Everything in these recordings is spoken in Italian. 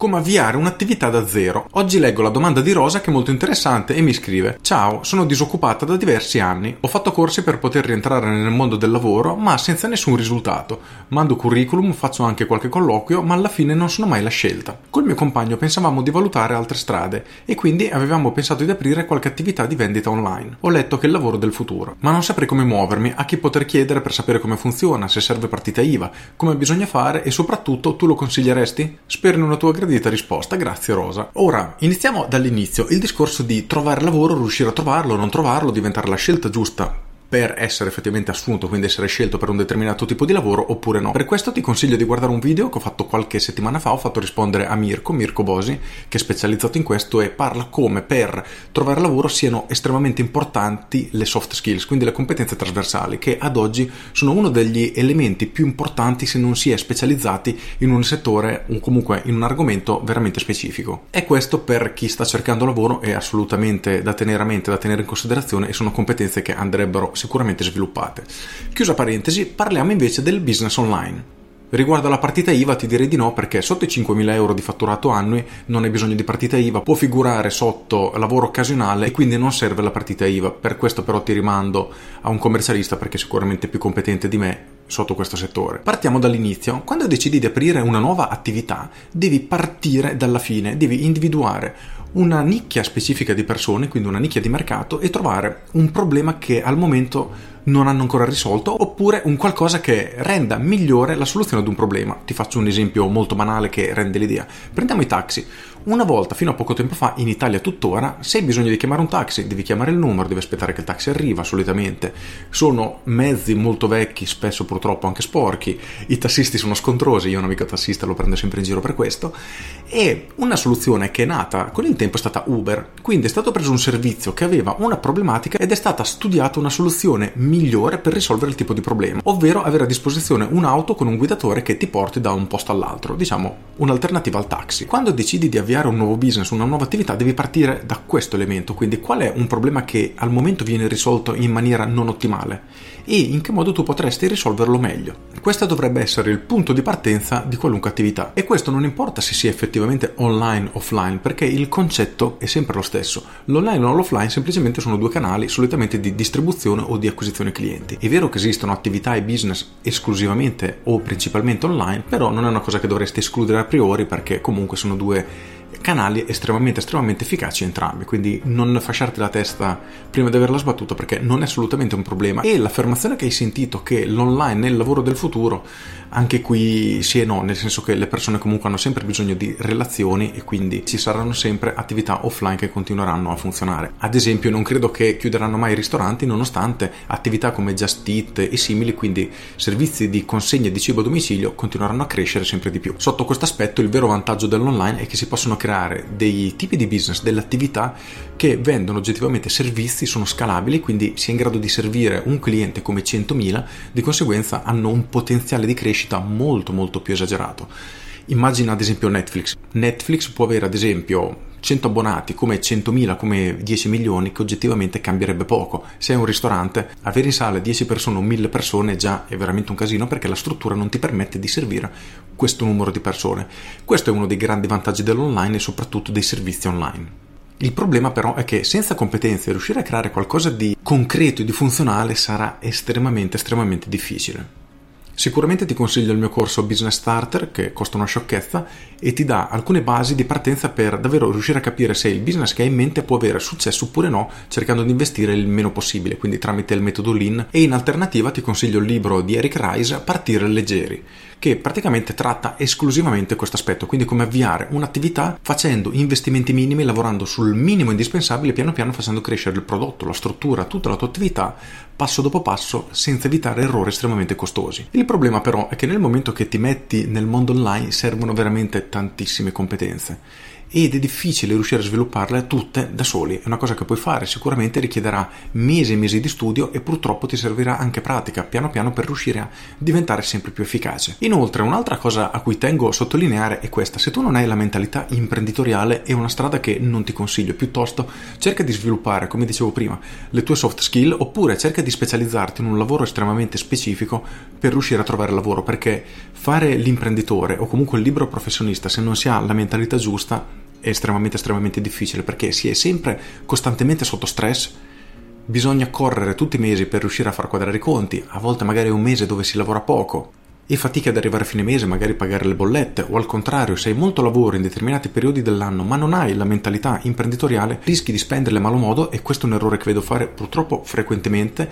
Come avviare un'attività da zero? Oggi leggo la domanda di Rosa che è molto interessante e mi scrive: Ciao, sono disoccupata da diversi anni. Ho fatto corsi per poter rientrare nel mondo del lavoro, ma senza nessun risultato. Mando curriculum, faccio anche qualche colloquio, ma alla fine non sono mai la scelta. Col mio compagno pensavamo di valutare altre strade e quindi avevamo pensato di aprire qualche attività di vendita online. Ho letto che è il lavoro del futuro, ma non saprei come muovermi, a chi poter chiedere per sapere come funziona, se serve partita IVA, come bisogna fare e soprattutto tu lo consiglieresti? Spero in una tua gradita gradita risposta, grazie Rosa. Ora, iniziamo dall'inizio, il discorso di trovare lavoro, riuscire a trovarlo, non trovarlo, diventare la scelta giusta per essere effettivamente assunto, quindi essere scelto per un determinato tipo di lavoro oppure no. Per questo ti consiglio di guardare un video che ho fatto qualche settimana fa, ho fatto rispondere a Mirko, Mirko Bosi, che è specializzato in questo e parla come per trovare lavoro siano estremamente importanti le soft skills, quindi le competenze trasversali, che ad oggi sono uno degli elementi più importanti se non si è specializzati in un settore o comunque in un argomento veramente specifico. E questo per chi sta cercando lavoro è assolutamente da tenere a mente, da tenere in considerazione e sono competenze che andrebbero sicuramente sviluppate. Chiusa parentesi, parliamo invece del business online. Riguardo alla partita IVA ti direi di no perché sotto i 5.000 euro di fatturato annui non hai bisogno di partita IVA, può figurare sotto lavoro occasionale e quindi non serve la partita IVA. Per questo però ti rimando a un commercialista perché è sicuramente più competente di me sotto questo settore. Partiamo dall'inizio. Quando decidi di aprire una nuova attività devi partire dalla fine, devi individuare una nicchia specifica di persone, quindi una nicchia di mercato e trovare un problema che al momento non hanno ancora risolto oppure un qualcosa che renda migliore la soluzione ad un problema. Ti faccio un esempio molto banale che rende l'idea. Prendiamo i taxi. Una volta, fino a poco tempo fa, in Italia tuttora, se hai bisogno di chiamare un taxi, devi chiamare il numero, devi aspettare che il taxi arriva, solitamente. Sono mezzi molto vecchi, spesso purtroppo anche sporchi, i tassisti sono scontrosi, io un amico tassista lo prendo sempre in giro per questo, e una soluzione che è nata con il tempo è stata Uber, quindi è stato preso un servizio che aveva una problematica ed è stata studiata una soluzione migliore per risolvere il tipo di problema, ovvero avere a disposizione un'auto con un guidatore che ti porti da un posto all'altro, diciamo un'alternativa al taxi. Quando decidi di avviare avviare un nuovo business, una nuova attività, devi partire da questo elemento. Quindi qual è un problema che al momento viene risolto in maniera non ottimale e in che modo tu potresti risolverlo meglio. Questo dovrebbe essere il punto di partenza di qualunque attività e questo non importa se sia effettivamente online o offline perché il concetto è sempre lo stesso. L'online o l'offline semplicemente sono due canali solitamente di distribuzione o di acquisizione clienti. È vero che esistono attività e business esclusivamente o principalmente online, però non è una cosa che dovresti escludere a priori perché comunque sono due canali estremamente estremamente efficaci entrambi quindi non fasciarti la testa prima di averla sbattuta perché non è assolutamente un problema. E l'affermazione che hai sentito che l'online è il lavoro del futuro anche qui sì e no nel senso che le persone comunque hanno sempre bisogno di relazioni e quindi ci saranno sempre attività offline che continueranno a funzionare. Ad esempio non credo che chiuderanno mai i ristoranti nonostante attività come Just Eat e simili quindi servizi di consegna di cibo a domicilio continueranno a crescere sempre di più. Sotto questo aspetto il vero vantaggio dell'online è che si possono creare dei tipi di business, delle attività che vendono oggettivamente servizi, sono scalabili, quindi si è in grado di servire un cliente come 100.000, di conseguenza hanno un potenziale di crescita molto molto più esagerato. Immagina ad esempio Netflix. Netflix può avere ad esempio 100 abbonati come 100.000, come 10 milioni, che oggettivamente cambierebbe poco. Se è un ristorante, avere in sala 10 persone o 1000 persone già è veramente un casino perché la struttura non ti permette di servire questo numero di persone. Questo è uno dei grandi vantaggi dell'online e soprattutto dei servizi online. Il problema però è che senza competenze riuscire a creare qualcosa di concreto e di funzionale sarà estremamente estremamente difficile. Sicuramente ti consiglio il mio corso Business Starter che costa una sciocchezza e ti dà alcune basi di partenza per davvero riuscire a capire se il business che hai in mente può avere successo oppure no, cercando di investire il meno possibile, quindi tramite il metodo Lean. E in alternativa ti consiglio il libro di Eric Rice Partire leggeri, che praticamente tratta esclusivamente questo aspetto, quindi come avviare un'attività facendo investimenti minimi, lavorando sul minimo indispensabile, piano piano facendo crescere il prodotto, la struttura, tutta la tua attività passo dopo passo senza evitare errori estremamente costosi. Il problema però è che nel momento che ti metti nel mondo online servono veramente tantissime competenze ed è difficile riuscire a svilupparle tutte da soli. È una cosa che puoi fare, sicuramente richiederà mesi e mesi di studio e purtroppo ti servirà anche pratica piano piano per riuscire a diventare sempre più efficace. Inoltre, un'altra cosa a cui tengo a sottolineare è questa: se tu non hai la mentalità imprenditoriale, è una strada che non ti consiglio, piuttosto cerca di sviluppare, come dicevo prima, le tue soft skill oppure cerca di specializzarti in un lavoro estremamente specifico per riuscire a trovare lavoro, perché fare l'imprenditore o comunque il libero professionista se non si ha la mentalità giusta estremamente estremamente difficile perché si è sempre costantemente sotto stress. Bisogna correre tutti i mesi per riuscire a far quadrare i conti a volte magari è un mese dove si lavora poco. E fatica ad arrivare a fine mese, magari pagare le bollette, o al contrario, se hai molto lavoro in determinati periodi dell'anno ma non hai la mentalità imprenditoriale, rischi di spenderle malo modo e questo è un errore che vedo fare purtroppo frequentemente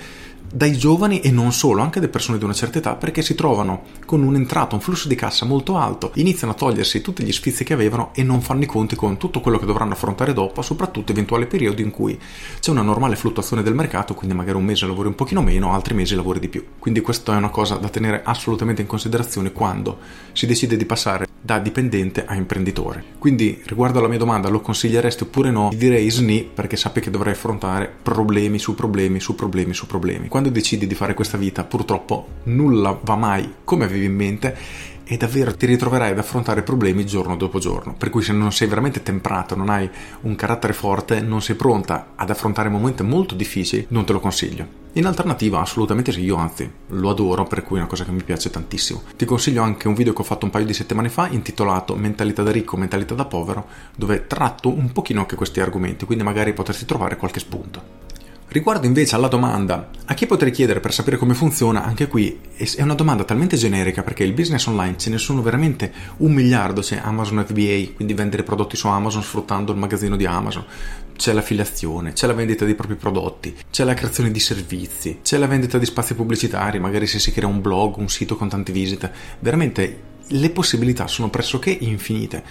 dai giovani e non solo, anche da persone di una certa età, perché si trovano con un'entrata, un flusso di cassa molto alto, iniziano a togliersi tutti gli sfizi che avevano e non fanno i conti con tutto quello che dovranno affrontare dopo, soprattutto eventuali periodi in cui c'è una normale fluttuazione del mercato, quindi magari un mese lavori un pochino meno, altri mesi lavori di più. Quindi questa è una cosa da tenere assolutamente in considerazione quando si decide di passare da dipendente a imprenditore. Quindi riguardo alla mia domanda, lo consiglieresti oppure no? Direi SNI perché sappi che dovrai affrontare problemi su problemi su problemi su problemi quando decidi di fare questa vita purtroppo nulla va mai come avevi in mente e davvero ti ritroverai ad affrontare problemi giorno dopo giorno. Per cui se non sei veramente temprato, non hai un carattere forte, non sei pronta ad affrontare momenti molto difficili, non te lo consiglio. In alternativa, assolutamente sì, io anzi lo adoro, per cui è una cosa che mi piace tantissimo. Ti consiglio anche un video che ho fatto un paio di settimane fa intitolato Mentalità da ricco, mentalità da povero, dove tratto un pochino anche questi argomenti, quindi magari potresti trovare qualche spunto. Riguardo invece alla domanda a chi potrei chiedere per sapere come funziona, anche qui è una domanda talmente generica perché il business online ce ne sono veramente un miliardo, c'è Amazon FBA, quindi vendere prodotti su Amazon sfruttando il magazzino di Amazon, c'è l'affiliazione, c'è la vendita dei propri prodotti, c'è la creazione di servizi, c'è la vendita di spazi pubblicitari, magari se si crea un blog, un sito con tante visite, veramente le possibilità sono pressoché infinite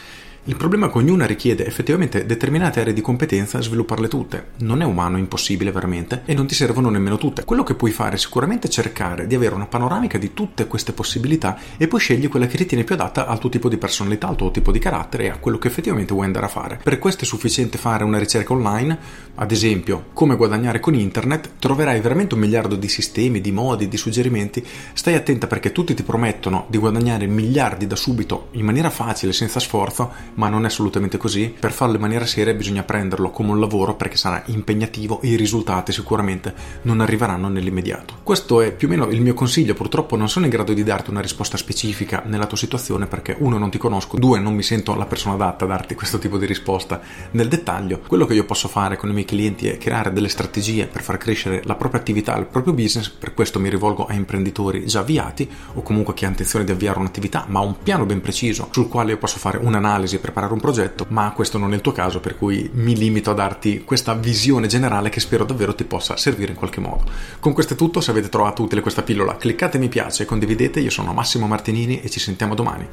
il problema è che ognuna richiede effettivamente determinate aree di competenza svilupparle tutte. Non è umano, impossibile veramente, e non ti servono nemmeno tutte. Quello che puoi fare è sicuramente cercare di avere una panoramica di tutte queste possibilità e poi scegli quella che ritieni più adatta al tuo tipo di personalità, al tuo tipo di carattere e a quello che effettivamente vuoi andare a fare. Per questo è sufficiente fare una ricerca online, ad esempio come guadagnare con internet, troverai veramente un miliardo di sistemi, di modi, di suggerimenti. Stai attenta perché tutti ti promettono di guadagnare miliardi da subito in maniera facile, senza sforzo, ma non è assolutamente così. Per farlo in maniera seria bisogna prenderlo come un lavoro perché sarà impegnativo e i risultati sicuramente non arriveranno nell'immediato. Questo è più o meno il mio consiglio, purtroppo non sono in grado di darti una risposta specifica nella tua situazione perché uno non ti conosco, due non mi sento la persona adatta a darti questo tipo di risposta nel dettaglio. Quello che io posso fare con i miei clienti è creare delle strategie per far crescere la propria attività, il proprio business, per questo mi rivolgo a imprenditori già avviati o comunque chi ha intenzione di avviare un'attività ma ha un piano ben preciso sul quale io posso fare un'analisi preparare un progetto, ma questo non è il tuo caso, per cui mi limito a darti questa visione generale che spero davvero ti possa servire in qualche modo. Con questo è tutto, se avete trovato utile questa pillola, cliccate mi piace condividete, io sono Massimo Martinini e ci sentiamo domani.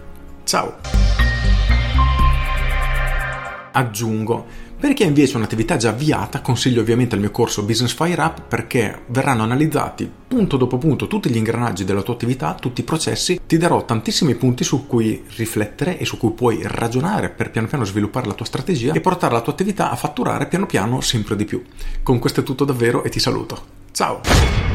Ciao! Aggiungo per chi ha invece un'attività già avviata, consiglio ovviamente il mio corso Business Fire Up perché verranno analizzati punto dopo punto tutti gli ingranaggi della tua attività, tutti i processi, ti darò tantissimi punti su cui riflettere e su cui puoi ragionare per piano piano sviluppare la tua strategia e portare la tua attività a fatturare piano piano sempre di più. Con questo è tutto davvero e ti saluto. Ciao!